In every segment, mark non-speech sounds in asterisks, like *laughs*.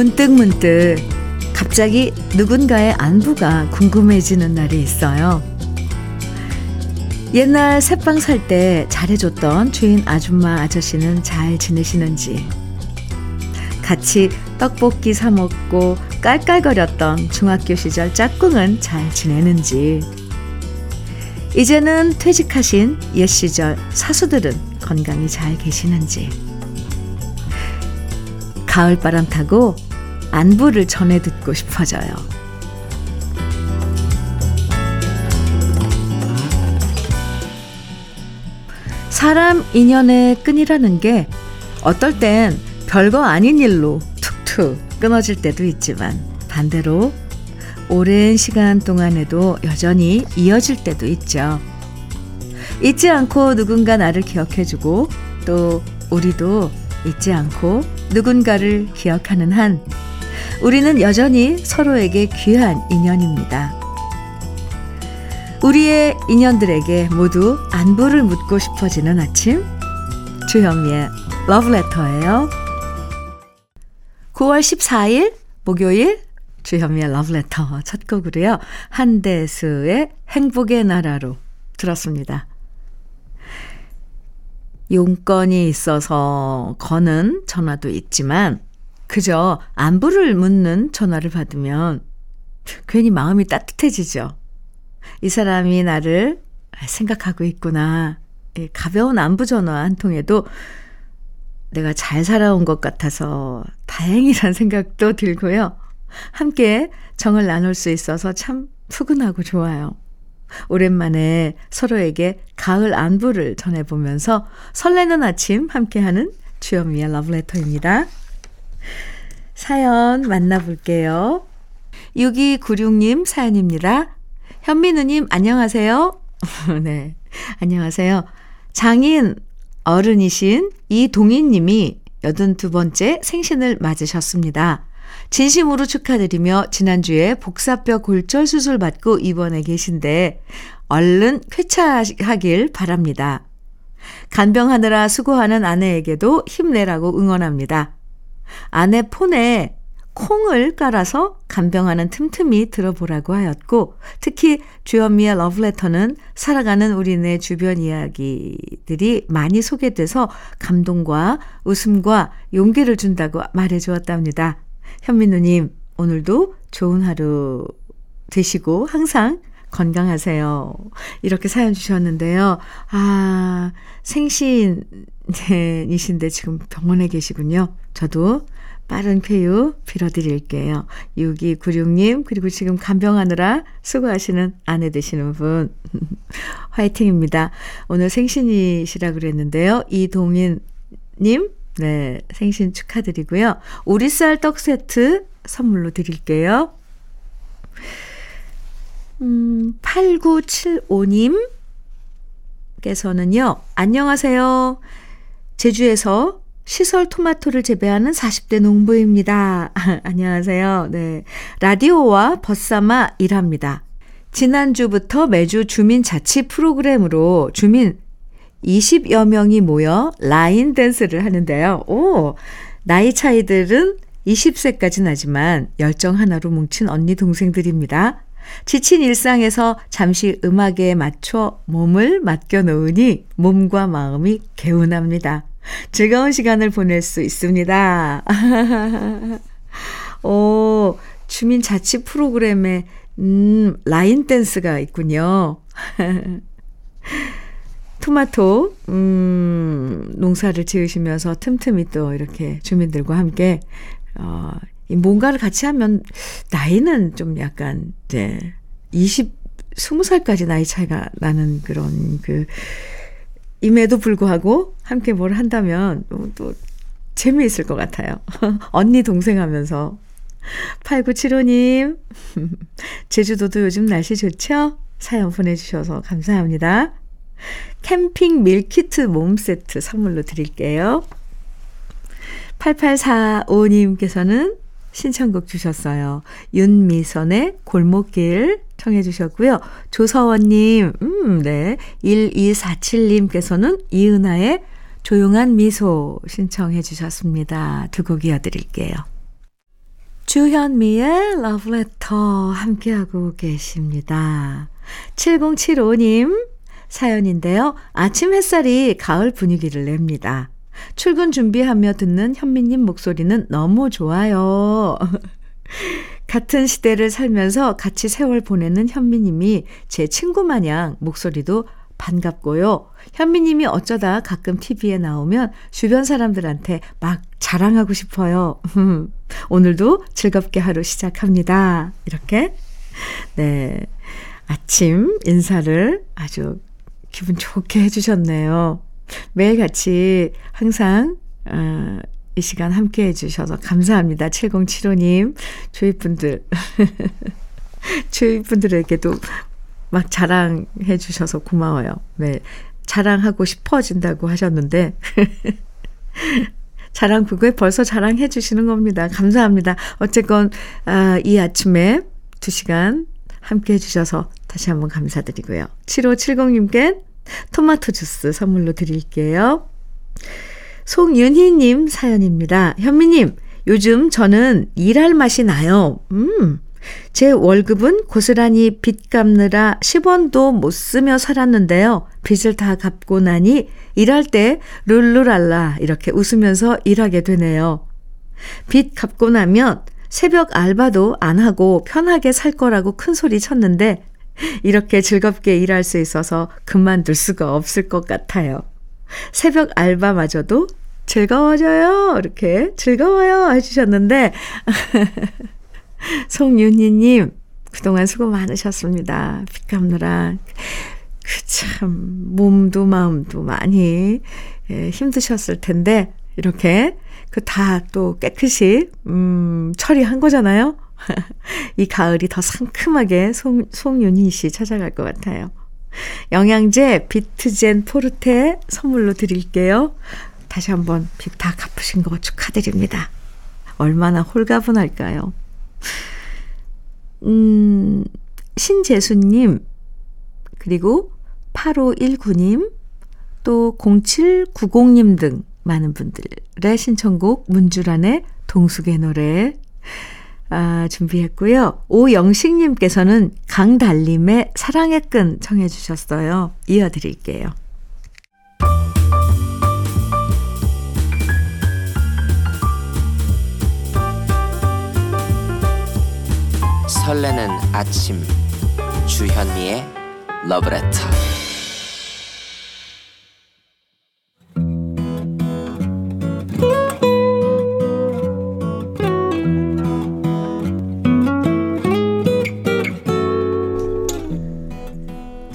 문득 문득 갑자기 누군가의 안부가 궁금해지는 날이 있어요. 옛날 새빵 살 때 잘해줬던 주인 아줌마 아저씨는 잘 지내시는지, 같이 떡볶이 사 먹고 깔깔거렸던 중학교 시절 짝꿍은 잘 지내는지, 이제는 퇴직하신 옛 시절 사수들은 건강히 잘 계시는지, 가을바람 타고 안부를 전해 듣고 싶어져요. 사람 인연의 끈이라는 게 어떨 땐 별거 아닌 일로 툭툭 끊어질 때도 있지만 반대로 오랜 시간 동안에도 여전히 이어질 때도 있죠. 잊지 않고 누군가 나를 기억해주고 또 우리도 잊지 않고 누군가를 기억하는 한 우리는 여전히 서로에게 귀한 인연입니다. 우리의 인연들에게 모두 안부를 묻고 싶어지는 아침 주현미의 러브레터예요. 9월 14일 목요일 주현미의 러브레터 첫 곡으로요. 한대수의 행복의 나라로 들었습니다. 용건이 있어서 거는 전화도 있지만 그저 안부를 묻는 전화를 받으면 괜히 마음이 따뜻해지죠. 이 사람이 나를 생각하고 있구나. 가벼운 안부 전화 한 통에도 내가 잘 살아온 것 같아서 다행이란 생각도 들고요. 함께 정을 나눌 수 있어서 참 푸근하고 좋아요. 오랜만에 서로에게 가을 안부를 전해보면서 설레는 아침 함께하는 주현미의 러브레터입니다. 사연 만나볼게요. 6296님 사연입니다. 현민우님, 안녕하세요. *laughs* 네, 안녕하세요. 장인 어른이신 이동인님이 82번째 생신을 맞으셨습니다. 진심으로 축하드리며 지난주에 복사뼈 골절 수술 받고 입원해 계신데 얼른 쾌차하길 바랍니다. 간병하느라 수고하는 아내에게도 힘내라고 응원합니다. 아내 폰에 콩을 깔아서 간병하는 틈틈이 들어보라고 하였고 특히 주현미의 러브레터는 살아가는 우리네 주변 이야기들이 많이 소개돼서 감동과 웃음과 용기를 준다고 말해주었답니다. 현민우님 오늘도 좋은 하루 되시고 항상 건강하세요. 이렇게 사연 주셨는데요. 아, 생신 이신데 지금 병원에 계시군요. 저도 빠른 쾌유 빌어드릴게요. 6296님, 그리고 지금 간병하느라 수고하시는 아내 되시는 분, *laughs* 화이팅입니다. 오늘 생신이시라 그랬는데요. 이동인님, 네, 생신 축하드리고요. 오리쌀 떡 세트 선물로 드릴게요. 음, 8975님 께서는요, 안녕하세요. 제주에서 시설 토마토를 재배하는 40대 농부입니다. *laughs* 안녕하세요. 네. 라디오와 버사마 일합니다. 지난주부터 매주 주민 자치 프로그램으로 주민 20여 명이 모여 라인 댄스를 하는데요. 오! 나이 차이들은 20세까지 나지만 열정 하나로 뭉친 언니 동생들입니다. 지친 일상에서 잠시 음악에 맞춰 몸을 맡겨 놓으니 몸과 마음이 개운합니다. *laughs* 즐거운 시간을 보낼 수 있습니다. *laughs* 오, 주민 자치 프로그램에, 음, 라인 댄스가 있군요. *laughs* 토마토, 음, 농사를 지으시면서 틈틈이 또 이렇게 주민들과 함께, 어, 뭔가를 같이 하면, 나이는 좀 약간, 이제, 20, 20살까지 나이 차이가 나는 그런 그, 임에도 불구하고 함께 뭘 한다면 또 재미있을 것 같아요. *laughs* 언니 동생 하면서. 8975님, *laughs* 제주도도 요즘 날씨 좋죠? 사연 보내주셔서 감사합니다. 캠핑 밀키트 몸 세트 선물로 드릴게요. 8845님께서는 신청곡 주셨어요. 윤미선의 골목길 청해 주셨고요. 조서원님, 음, 네. 1247님께서는 이은아의 조용한 미소 신청해 주셨습니다. 두 곡 이어드릴게요. 주현미의 러브레터 함께하고 계십니다. 7075님 사연인데요. 아침 햇살이 가을 분위기를 냅니다. 출근 준비하며 듣는 현미님 목소리는 너무 좋아요. 같은 시대를 살면서 같이 세월 보내는 현미님이 제 친구 마냥 목소리도 반갑고요. 현미님이 어쩌다 가끔 TV에 나오면 주변 사람들한테 막 자랑하고 싶어요. *laughs* 오늘도 즐겁게 하루 시작합니다. 이렇게. 네. 아침 인사를 아주 기분 좋게 해주셨네요. 매일 같이 항상, 어, 이 시간 함께 해주셔서 감사합니다. 7075님, 주위 분들. *laughs* 주위 분들에게도 막 자랑해 주셔서 고마워요. 네. 자랑하고 싶어진다고 하셨는데. *laughs* 자랑 그거에 벌써 자랑해 주시는 겁니다. 감사합니다. 어쨌건 아, 이 아침에 2시간 함께 해주셔서 다시 한번 감사드리고요. 7570님께 토마토 주스 선물로 드릴게요. 송윤희님 사연입니다. 현미님, 요즘 저는 일할 맛이 나요. 음, 제 월급은 고스란히 빚 갚느라 10원도 못 쓰며 살았는데요. 빚을 다 갚고 나니 일할 때 룰루랄라 이렇게 웃으면서 일하게 되네요. 빚 갚고 나면 새벽 알바도 안 하고 편하게 살 거라고 큰 소리 쳤는데 이렇게 즐겁게 일할 수 있어서 그만둘 수가 없을 것 같아요. 새벽 알바마저도 즐거워져요. 이렇게 즐거워요 해주셨는데 *laughs* 송윤희님, 그동안 수고 많으셨습니다. 빚 갚느라. 그 참, 몸도 마음도 많이 예, 힘드셨을 텐데, 이렇게 그 다 또 깨끗이, 음, 처리한 거잖아요? 이 가을이 더 상큼하게 송, 송윤희 씨 찾아갈 것 같아요. 영양제 비트젠 포르테 선물로 드릴게요. 다시 한번 빚 다 갚으신 거 축하드립니다. 얼마나 홀가분할까요? 음, 신재수님, 그리고 8519님, 또 0790님 등 많은 분들의 신청곡 문주란의 동숙의 노래 아, 준비했고요. 오영식님께서는 강달림의 사랑의 끈 청해 주셨어요. 이어드릴게요. 설레는 아침 주현미의 러브레터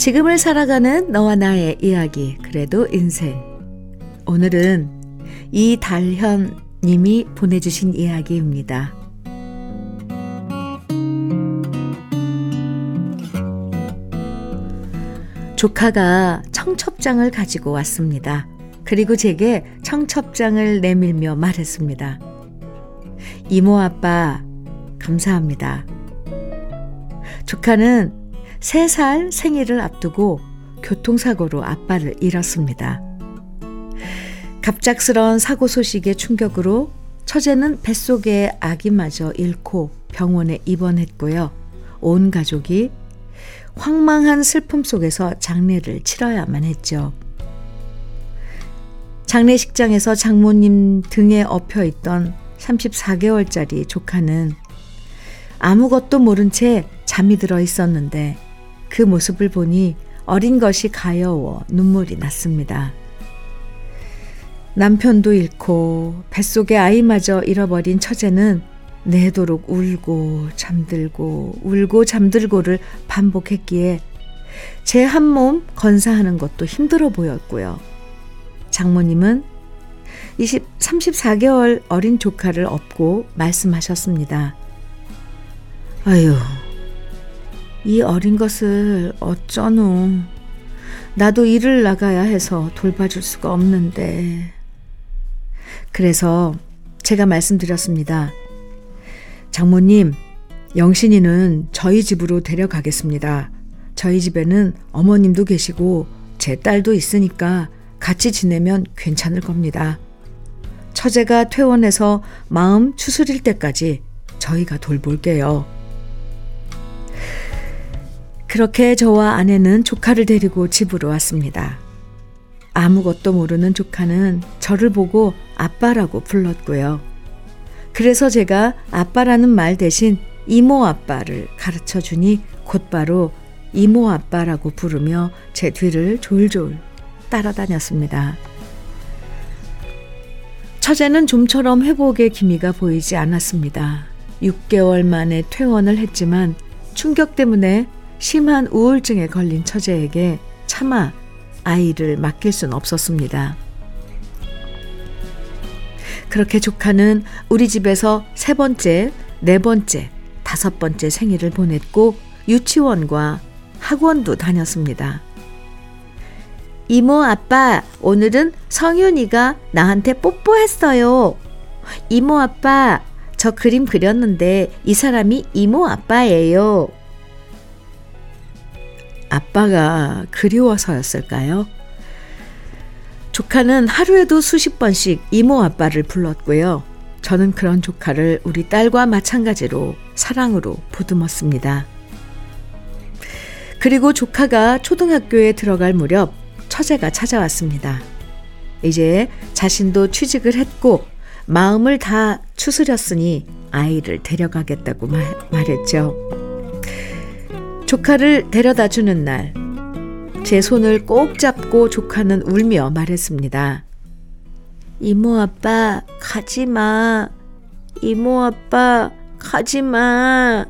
지금을 살아가는 너와 나의 이야기 그래도 인생 오늘은 이달현 님이 보내주신 이야기입니다. 조카가 청첩장을 가지고 왔습니다. 그리고 제게 청첩장을 내밀며 말했습니다. 이모 아빠, 감사합니다. 조카는 3살 생일을 앞두고 교통사고로 아빠를 잃었습니다. 갑작스런 사고 소식의 충격으로 처제는 뱃속의 아기마저 잃고 병원에 입원했고요. 온 가족이 황망한 슬픔 속에서 장례를 치러야만 했죠. 장례식장에서 장모님 등에 엎여 있던 34개월짜리 조카는 아무것도 모른 채 잠이 들어 있었는데 그 모습을 보니 어린 것이 가여워 눈물이 났습니다. 남편도 잃고 뱃속의 아이마저 잃어버린 처제는 내도록 울고 잠들고 울고 잠들고를 반복했기에 제 한 몸 건사하는 것도 힘들어 보였고요. 장모님은 20, 34개월 어린 조카를 업고 말씀하셨습니다. 아유, 이 어린 것을 어쩌노. 나도 일을 나가야 해서 돌봐줄 수가 없는데. 그래서 제가 말씀드렸습니다. 장모님, 영신이는 저희 집으로 데려가겠습니다. 저희 집에는 어머님도 계시고 제 딸도 있으니까 같이 지내면 괜찮을 겁니다. 처제가 퇴원해서 마음 추스릴 때까지 저희가 돌볼게요. 그렇게 저와 아내는 조카를 데리고 집으로 왔습니다. 아무것도 모르는 조카는 저를 보고 아빠라고 불렀고요. 그래서 제가 아빠라는 말 대신 이모 아빠를 가르쳐 주니 곧바로 이모 아빠라고 부르며 제 뒤를 졸졸 따라다녔습니다. 처제는 좀처럼 회복의 기미가 보이지 않았습니다. 6개월 만에 퇴원을 했지만 충격 때문에 심한 우울증에 걸린 처제에게 차마 아이를 맡길 순 없었습니다. 그렇게 조카는 우리 집에서 세 번째, 네 번째, 다섯 번째 생일을 보냈고 유치원과 학원도 다녔습니다. 이모 아빠, 오늘은 성윤이가 나한테 뽀뽀했어요. 이모 아빠, 저 그림 그렸는데 이 사람이 이모 아빠예요. 아빠가 그리워서였을까요? 조카는 하루에도 수십 번씩 이모 아빠를 불렀고요. 저는 그런 조카를 우리 딸과 마찬가지로 사랑으로 보듬었습니다. 그리고 조카가 초등학교에 들어갈 무렵 처제가 찾아왔습니다. 이제 자신도 취직을 했고 마음을 다 추스렸으니 아이를 데려가겠다고 말, 말했죠. 조카를 데려다 주는 날, 제 손을 꼭 잡고 조카는 울며 말했습니다. 이모 아빠, 가지 마. 이모 아빠, 가지 마.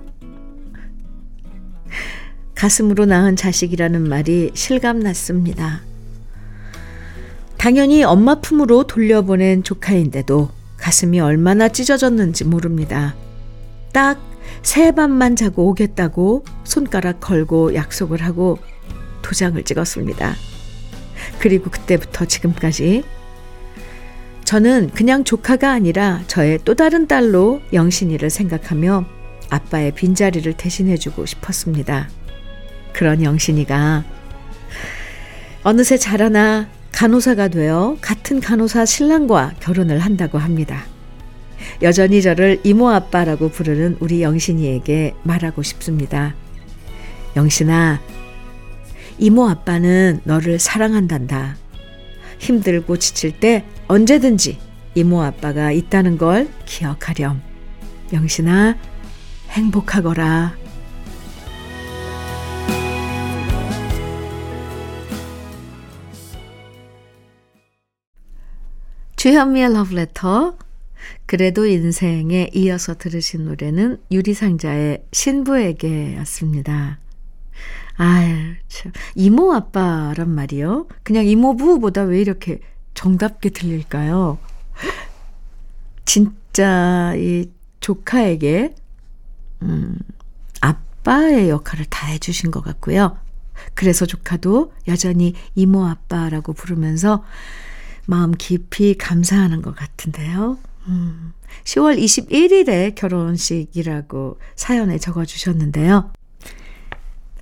가슴으로 낳은 자식이라는 말이 실감 났습니다. 당연히 엄마 품으로 돌려보낸 조카인데도 가슴이 얼마나 찢어졌는지 모릅니다. 딱 세 밤만 자고 오겠다고 손가락 걸고 약속을 하고 도장을 찍었습니다. 그리고 그때부터 지금까지 저는 그냥 조카가 아니라 저의 또 다른 딸로 영신이를 생각하며 아빠의 빈자리를 대신해주고 싶었습니다. 그런 영신이가 어느새 자라나 간호사가 되어 같은 간호사 신랑과 결혼을 한다고 합니다. 여전히 저를 이모 아빠라고 부르는 우리 영신이에게 말하고 싶습니다. 영신아, 이모 아빠는 너를 사랑한단다. 힘들고 지칠 때 언제든지 이모 아빠가 있다는 걸 기억하렴. 영신아, 행복하거라. 주현미의 러브레터 그래도 인생에 이어서 들으신 노래는 유리상자의 신부에게였습니다. 아유, 참. 이모 아빠란 말이요. 그냥 이모부보다 왜 이렇게 정답게 들릴까요? 진짜 이 조카에게, 음, 아빠의 역할을 다 해주신 것 같고요. 그래서 조카도 여전히 이모 아빠라고 부르면서 마음 깊이 감사하는 것 같은데요. 음, 10월 21일에 결혼식이라고 사연에 적어주셨는데요.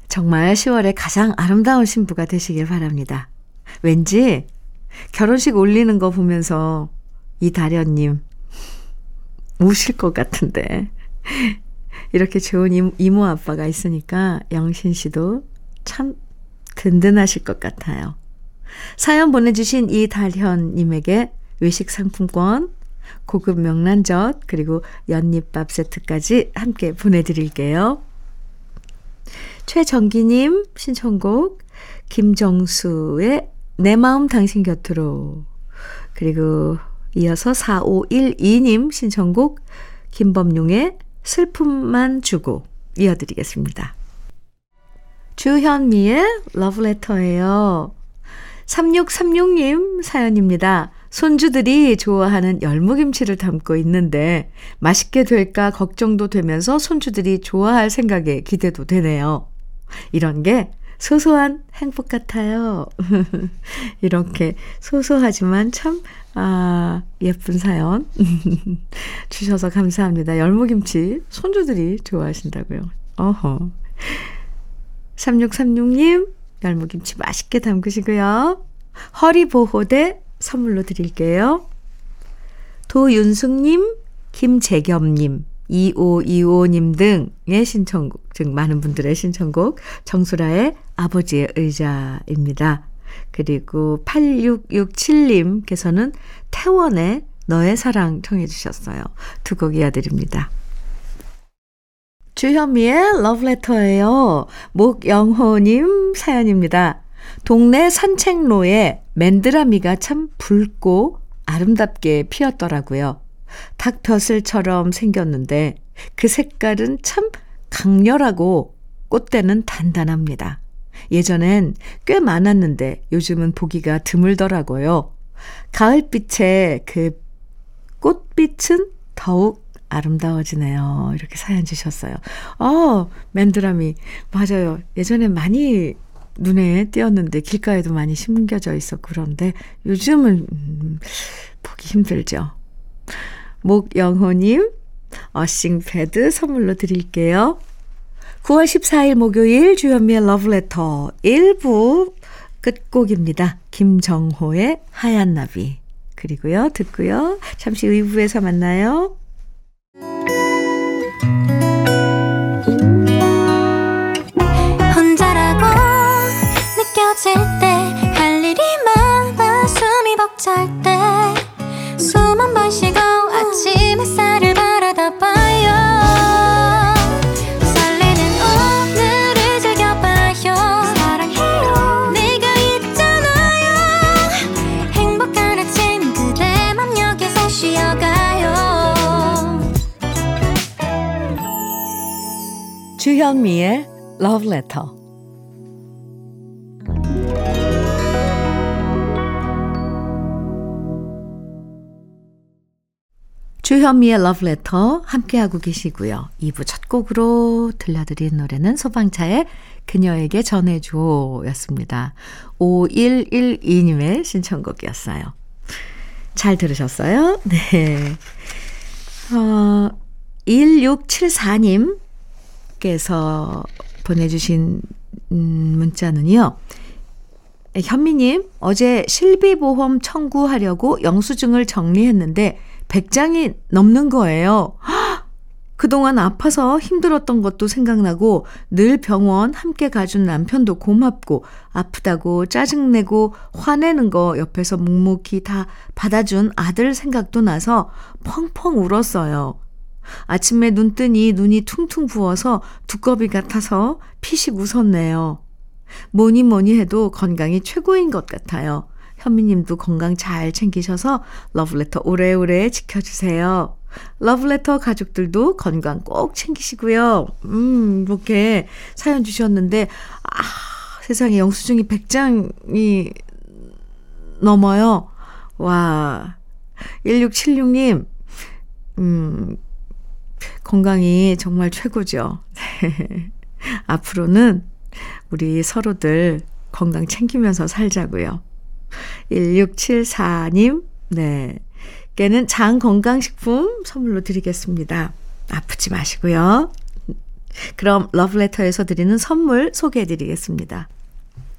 정말 10월에 가장 아름다운 신부가 되시길 바랍니다. 왠지 결혼식 올리는 거 보면서 이다련님 우실 것 같은데. 이렇게 좋은 이모 아빠가 있으니까 영신 씨도 참 든든하실 것 같아요. 사연 보내주신 이달현님에게 외식 상품권, 고급 명란젓, 그리고 연잎밥 세트까지 함께 보내드릴게요. 최정기님 신청곡, 김정수의 내 마음 당신 곁으로, 그리고 이어서 4512님 신청곡, 김범용의 슬픔만 주고 이어드리겠습니다. 주현미의 러브레터예요. 3636님 사연입니다. 손주들이 좋아하는 열무김치를 담고 있는데 맛있게 될까 걱정도 되면서 손주들이 좋아할 생각에 기대도 되네요. 이런 게 소소한 행복 같아요. *laughs* 이렇게 소소하지만 참, 아, 예쁜 사연 *laughs* 주셔서 감사합니다. 열무김치 손주들이 좋아하신다고요. 어허. 3636님, 열무김치 맛있게 담그시고요. 허리보호대 선물로 드릴게요. 도윤숙님, 김재겸님, 2525님 등의 신청곡, 즉 많은 분들의 신청곡 정수라의 아버지의 의자입니다. 그리고 8667님께서는 태원의 너의 사랑 청해 주셨어요. 두 곡 이어드립니다. 주현미의 러브레터예요. 목영호님 사연입니다. 동네 산책로에 맨드라미가 참 붉고 아름답게 피었더라고요. 닭벼슬처럼 생겼는데 그 색깔은 참 강렬하고 꽃대는 단단합니다. 예전엔 꽤 많았는데 요즘은 보기가 드물더라고요. 가을빛에 그 꽃빛은 더욱 아름다워지네요. 이렇게 사연 주셨어요. 어, 맨드라미. 맞아요. 예전에 많이 눈에 띄었는데 길가에도 많이 심겨져 있었고 그런데 요즘은 음, 보기 힘들죠. 목영호님, 어싱 패드 선물로 드릴게요. 9월 14일 목요일 주현미의 러브레터 1부 끝곡입니다. 김정호의 하얀 나비. 그리고요, 듣고요. 잠시 의부에서 만나요. 벅찰 때숨 한 번 쉬고 주현미의 Love Letter. 주현미의 Letter 함께하고 계시고요. 2부 첫 곡으로 들려드린 노래는 소방차의 그녀에게 전해줘 였습니다. 5112님의 신청곡이었어요. 잘 들으셨어요? 네. 어, 1674님 께서 보내주신 음, 문자는요. 현미님, 어제 실비보험 청구하려고 영수증을 정리했는데 100장이 넘는 거예요. 헉! *gasps* 그동안 아파서 힘들었던 것도 생각나고 늘 병원 함께 가준 남편도 고맙고 아프다고 짜증내고 화내는 거 옆에서 묵묵히 다 받아준 아들 생각도 나서 펑펑 울었어요. 아침에 눈 뜨니 눈이 퉁퉁 부어서 두꺼비 같아서 피식 웃었네요. 뭐니 뭐니 해도 건강이 최고인 것 같아요. 현미님도 건강 잘 챙기셔서 러브레터 오래오래 지켜주세요. 러브레터 가족들도 건강 꼭 챙기시고요. 음, 이렇게 사연 주셨는데, 아, 세상에 영수증이 100장이 넘어요. 와. 1676님, 음, 건강이 정말 최고죠. *laughs* 앞으로는 우리 서로들 건강 챙기면서 살자고요. 1674님, 네. 깨는 장 건강식품 선물로 드리겠습니다. 아프지 마시고요. 그럼 러브레터에서 드리는 선물 소개해 드리겠습니다.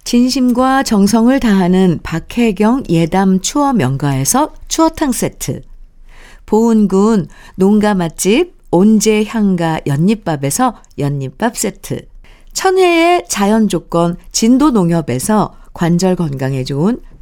진심과 정성을 다하는 박혜경 예담 추어 명가에서 추어탕 세트. 보은군 농가 맛집 온재 향가 연잎밥에서 연잎밥 세트. 천혜의 자연 조건 진도 농협에서 관절 건강에 좋은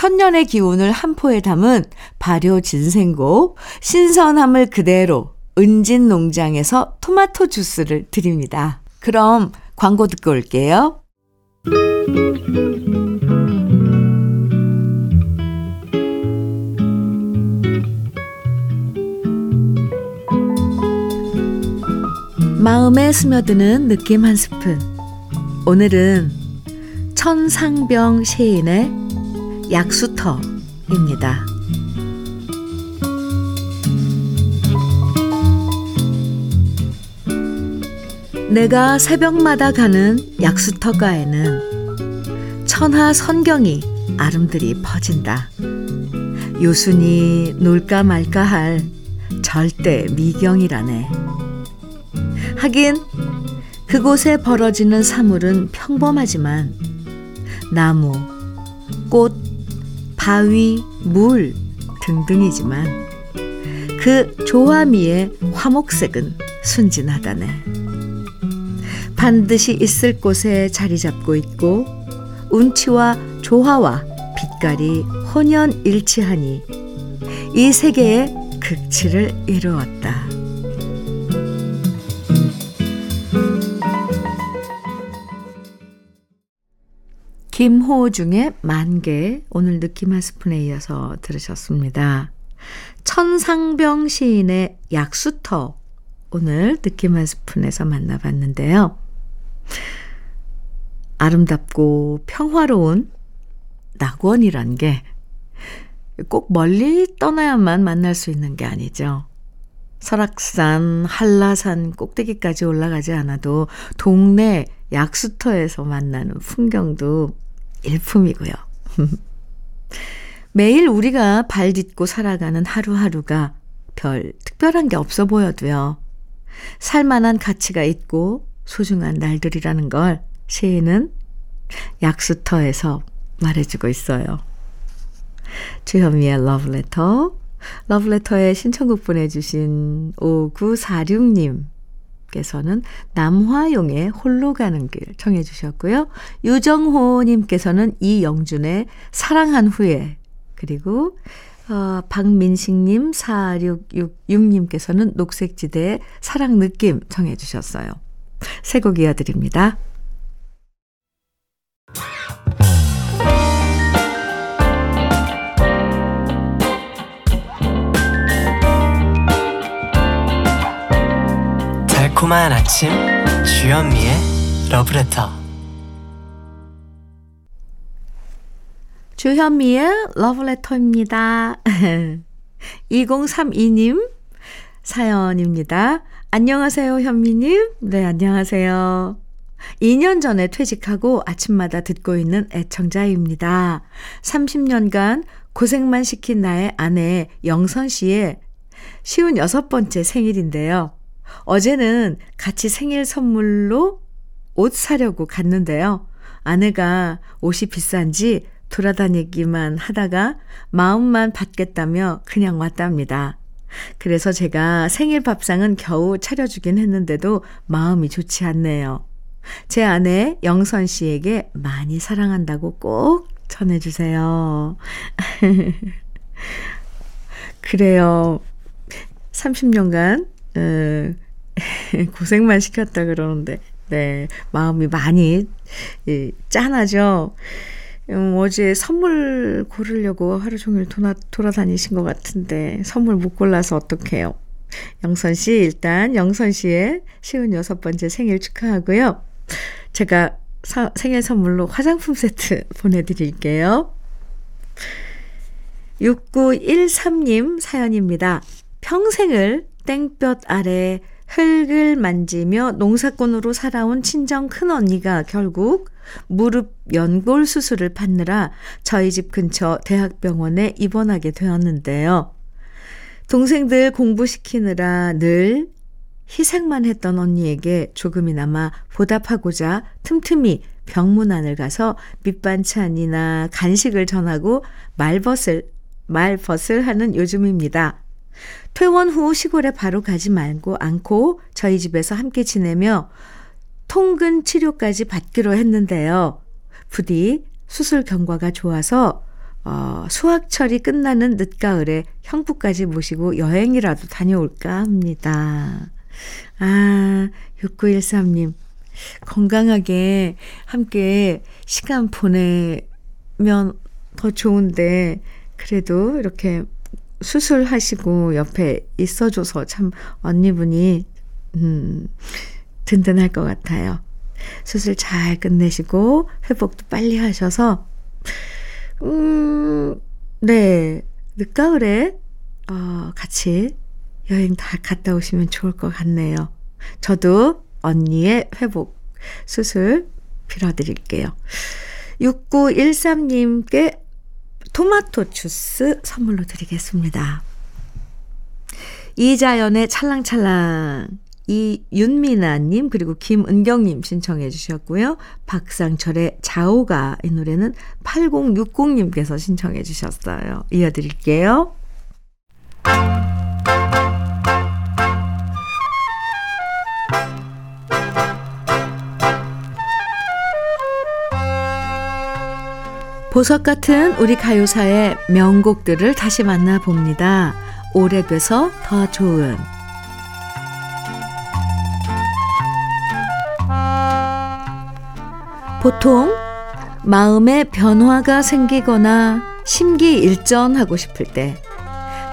천년의 기운을 한 포에 담은 발효 진생고, 신선함을 그대로 은진 농장에서 토마토 주스를 드립니다. 그럼 광고 듣고 올게요. 마음에 스며드는 느낌 한 스푼. 오늘은 천상병 시인의 약수터입니다. 내가 새벽마다 가는 약수터가에는 천하 선경이 아름드리 퍼진다. 요순이 놀까 말까 할 절대 미경이라네. 하긴 그곳에 벌어지는 사물은 평범하지만 나무, 꽃, 바위, 물 등등이지만 그 조화미의 화목색은 순진하다네. 반드시 있을 곳에 자리 잡고 있고 운치와 조화와 빛깔이 혼연일치하니 이 세계의 극치를 이루었다. 김호중의 만개 오늘 느낌 한 스푼에 이어서 들으셨습니다. 천상병 시인의 약수터 오늘 느낌 한 스푼에서 만나봤는데요. 아름답고 평화로운 낙원이란 게 꼭 멀리 떠나야만 만날 수 있는 게 아니죠. 설악산, 한라산 꼭대기까지 올라가지 않아도 동네 약수터에서 만나는 풍경도 일품이고요. 매일 우리가 발 딛고 살아가는 하루하루가 별 특별한 게 없어 보여도요. 살만한 가치가 있고 소중한 날들이라는 걸 시인은 약수터에서 말해주고 있어요. 주현미의 러브레터. 러브레터에 신청곡 보내주신 5946님. 께서는 남화용의 홀로 가는 길 청해 주셨고요. 유정호 님께서는 이영준의 사랑한 후에 그리고 어, 박민식님 4666님께서는 녹색지대의 사랑 느낌 청해 주셨어요. 새곡 이어드립니다. 달콤한 아침 주현미의 러브레터 주현미의 러브레터입니다. *laughs* 2032님 사연입니다. 안녕하세요, 현미님. 네, 안녕하세요. 2년 전에 퇴직하고 아침마다 듣고 있는 애청자입니다. 30년간 고생만 시킨 나의 아내 영선 씨의 쉬운 여섯 번째 생일인데요. 어제는 같이 생일 선물로 옷 사려고 갔는데요. 아내가 옷이 비싼지 돌아다니기만 하다가 마음만 받겠다며 그냥 왔답니다. 그래서 제가 생일 밥상은 겨우 차려주긴 했는데도 마음이 좋지 않네요. 제 아내 영선 씨에게 많이 사랑한다고 꼭 전해주세요. *laughs* 그래요. 30년간, 어, *laughs* 고생만 시켰다 그러는데, 네, 마음이 많이 예, 짠하죠. 음, 어제 선물 고르려고 하루 종일 도나, 돌아다니신 것 같은데 선물 못 골라서 어떡해요. 영선 씨 일단 영선 씨의 쉬운 여섯 번째 생일 축하하고요. 제가 사, 생일 선물로 화장품 세트 *laughs* 보내드릴게요. 6913님 사연입니다. 평생을 땡볕 아래 흙을 만지며 농사꾼으로 살아온 친정 큰 언니가 결국 무릎 연골 수술을 받느라 저희 집 근처 대학병원에 입원하게 되었는데요. 동생들 공부시키느라 늘 희생만 했던 언니에게 조금이나마 보답하고자 틈틈이 병문안을 가서 밑반찬이나 간식을 전하고 말벗을, 말벗을 하는 요즘입니다. 퇴원 후 시골에 바로 가지 말고 않고 저희 집에서 함께 지내며 통근 치료까지 받기로 했는데요. 부디 수술 경과가 좋아서 어, 수학철이 끝나는 늦가을에 형부까지 모시고 여행이라도 다녀올까 합니다. 아, 6913님. 건강하게 함께 시간 보내면 더 좋은데, 그래도 이렇게 수술하시고 옆에 있어줘서 참 언니분이, 음, 든든할 것 같아요. 수술 잘 끝내시고, 회복도 빨리 하셔서, 음, 네. 늦가을에, 어, 같이 여행 다 갔다 오시면 좋을 것 같네요. 저도 언니의 회복 수술 빌어드릴게요. 6913님께 토마토 주스 선물로 드리겠습니다. 이자연의 찰랑찰랑 이윤미나님 그리고 김은경님 신청해 주셨고요. 박상철의 자오가 이 노래는 8060님께서 신청해 주셨어요. 이어드릴게요. 보석 같은 우리 가요사의 명곡들을 다시 만나봅니다. 오래돼서 더 좋은 보통 마음에 변화가 생기거나 심기일전하고 싶을 때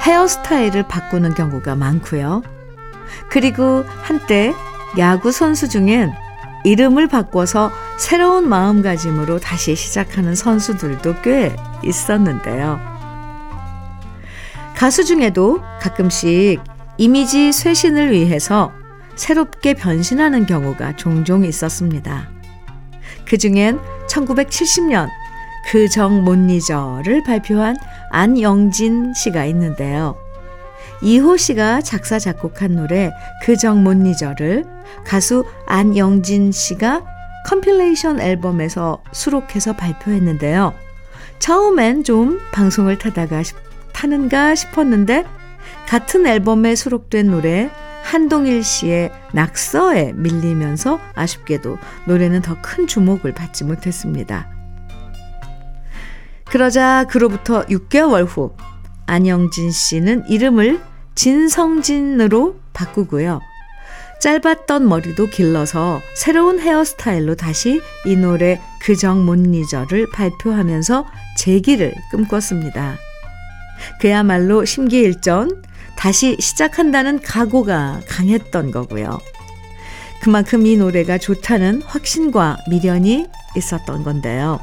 헤어스타일을 바꾸는 경우가 많고요. 그리고 한때 야구 선수 중엔 이름을 바꿔서 새로운 마음가짐으로 다시 시작하는 선수들도 꽤 있었는데요. 가수 중에도 가끔씩 이미지 쇄신을 위해서 새롭게 변신하는 경우가 종종 있었습니다. 그 중엔 1970년 그 정 못 잊어를 발표한 안영진 씨가 있는데요. 이호 씨가 작사 작곡한 노래 그 정 못 잊어를 가수 안영진 씨가 compilation 앨범에서 수록해서 발표했는데요. 처음엔 좀 방송을 타다가 타는가 싶었는데 같은 앨범에 수록된 노래 한동일 씨의 낙서에 밀리면서 아쉽게도 노래는 더 큰 주목을 받지 못했습니다. 그러자 그로부터 6개월 후 안영진 씨는 이름을 진성진으로 바꾸고요. 짧았던 머리도 길러서 새로운 헤어스타일로 다시 이 노래 그정 못 잊어를 발표하면서 재기를 꿈꿨습니다. 그야말로 심기일전, 다시 시작한다는 각오가 강했던 거고요. 그만큼 이 노래가 좋다는 확신과 미련이 있었던 건데요.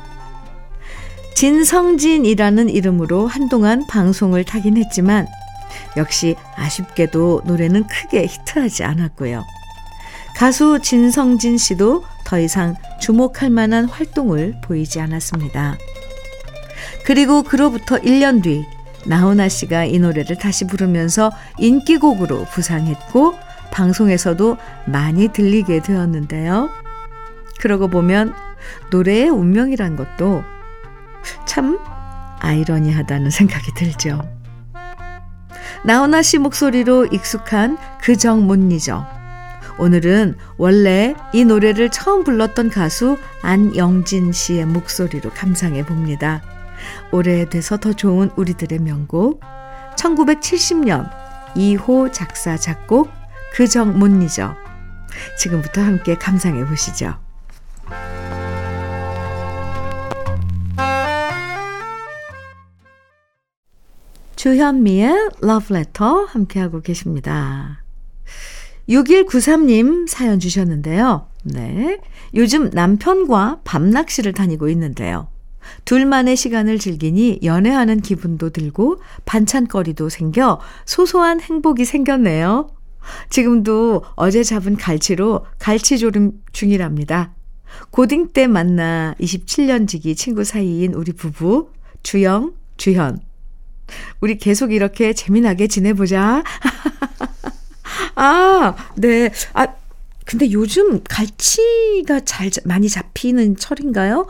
진성진이라는 이름으로 한동안 방송을 타긴 했지만 역시 아쉽게도 노래는 크게 히트하지 않았고요. 가수 진성진 씨도 더 이상 주목할 만한 활동을 보이지 않았습니다. 그리고 그로부터 1년 뒤 나훈아 씨가 이 노래를 다시 부르면서 인기곡으로 부상했고 방송에서도 많이 들리게 되었는데요. 그러고 보면 노래의 운명이란 것도 참 아이러니하다는 생각이 들죠. 나훈아 씨 목소리로 익숙한 그정 못 잊어. 오늘은 원래 이 노래를 처음 불렀던 가수 안영진 씨의 목소리로 감상해 봅니다. 오래돼서 더 좋은 우리들의 명곡 1970년 2호 작사 작곡 그정 못 잊어 지금부터 함께 감상해 보시죠. 주현미의 러브레터 함께하고 계십니다. 6193님 사연 주셨는데요. 네. 요즘 남편과 밤낚시를 다니고 있는데요. 둘만의 시간을 즐기니 연애하는 기분도 들고 반찬거리도 생겨 소소한 행복이 생겼네요. 지금도 어제 잡은 갈치로 갈치조림 중이랍니다. 고딩 때 만나 27년 지기 친구 사이인 우리 부부 주영, 주현. 우리 계속 이렇게 재미나게 지내보자. *laughs* 아, 네. 아, 근데 요즘 갈치가 잘, 많이 잡히는 철인가요?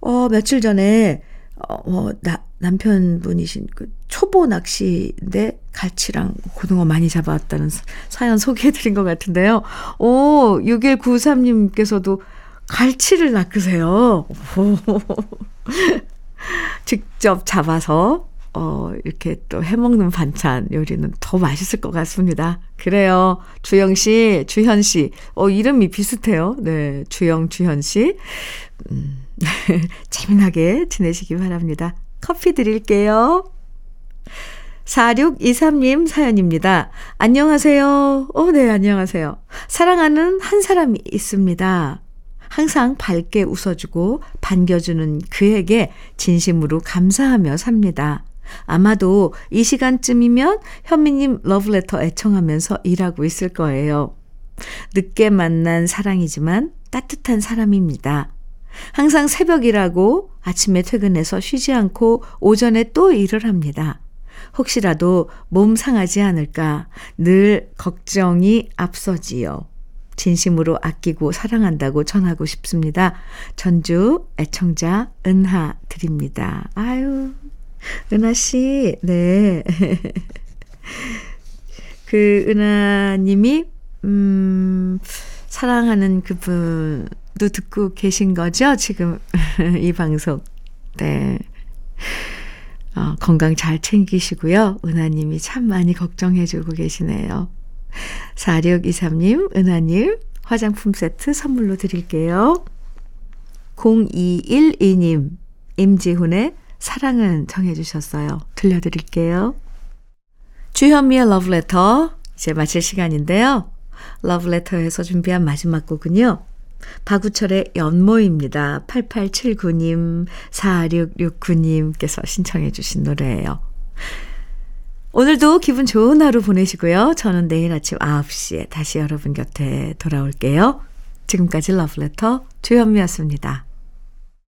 어, 며칠 전에, 어, 어 나, 남편분이신 그 초보 낚시인데 갈치랑 고등어 많이 잡아왔다는 사연 소개해드린 것 같은데요. 오, 6193님께서도 갈치를 낚으세요. *laughs* 직접 잡아서 어, 이렇게 또 해먹는 반찬 요리는 더 맛있을 것 같습니다. 그래요. 주영 씨, 주현 씨. 어, 이름이 비슷해요. 네. 주영, 주현 씨. 음, *laughs* 재미나게 지내시기 바랍니다. 커피 드릴게요. 4623님 사연입니다. 안녕하세요. 어, 네, 안녕하세요. 사랑하는 한 사람이 있습니다. 항상 밝게 웃어주고 반겨주는 그에게 진심으로 감사하며 삽니다. 아마도 이 시간쯤이면 현미님 러브레터 애청하면서 일하고 있을 거예요. 늦게 만난 사랑이지만 따뜻한 사람입니다. 항상 새벽이라고 아침에 퇴근해서 쉬지 않고 오전에 또 일을 합니다. 혹시라도 몸 상하지 않을까 늘 걱정이 앞서지요. 진심으로 아끼고 사랑한다고 전하고 싶습니다. 전주 애청자 은하 드립니다. 아유, 은하 씨, 네. *laughs* 그 은하 님이, 음, 사랑하는 그분도 듣고 계신 거죠? 지금 *laughs* 이 방송. 네. 어, 건강 잘 챙기시고요. 은하님이 참 많이 걱정해주고 계시네요. 4623님, 은하님, 화장품 세트 선물로 드릴게요. 0212님, 임지훈의 사랑은 정해주셨어요. 들려드릴게요. 주현미의 러브레터, 이제 마칠 시간인데요. 러브레터에서 준비한 마지막 곡은요. 박우철의 연모입니다. 8879님, 4669님께서 신청해 주신 노래예요. 오늘도 기분 좋은 하루 보내시고요. 저는 내일 아침 9시에 다시 여러분 곁에 돌아올게요. 지금까지 러브레터 주현미였습니다.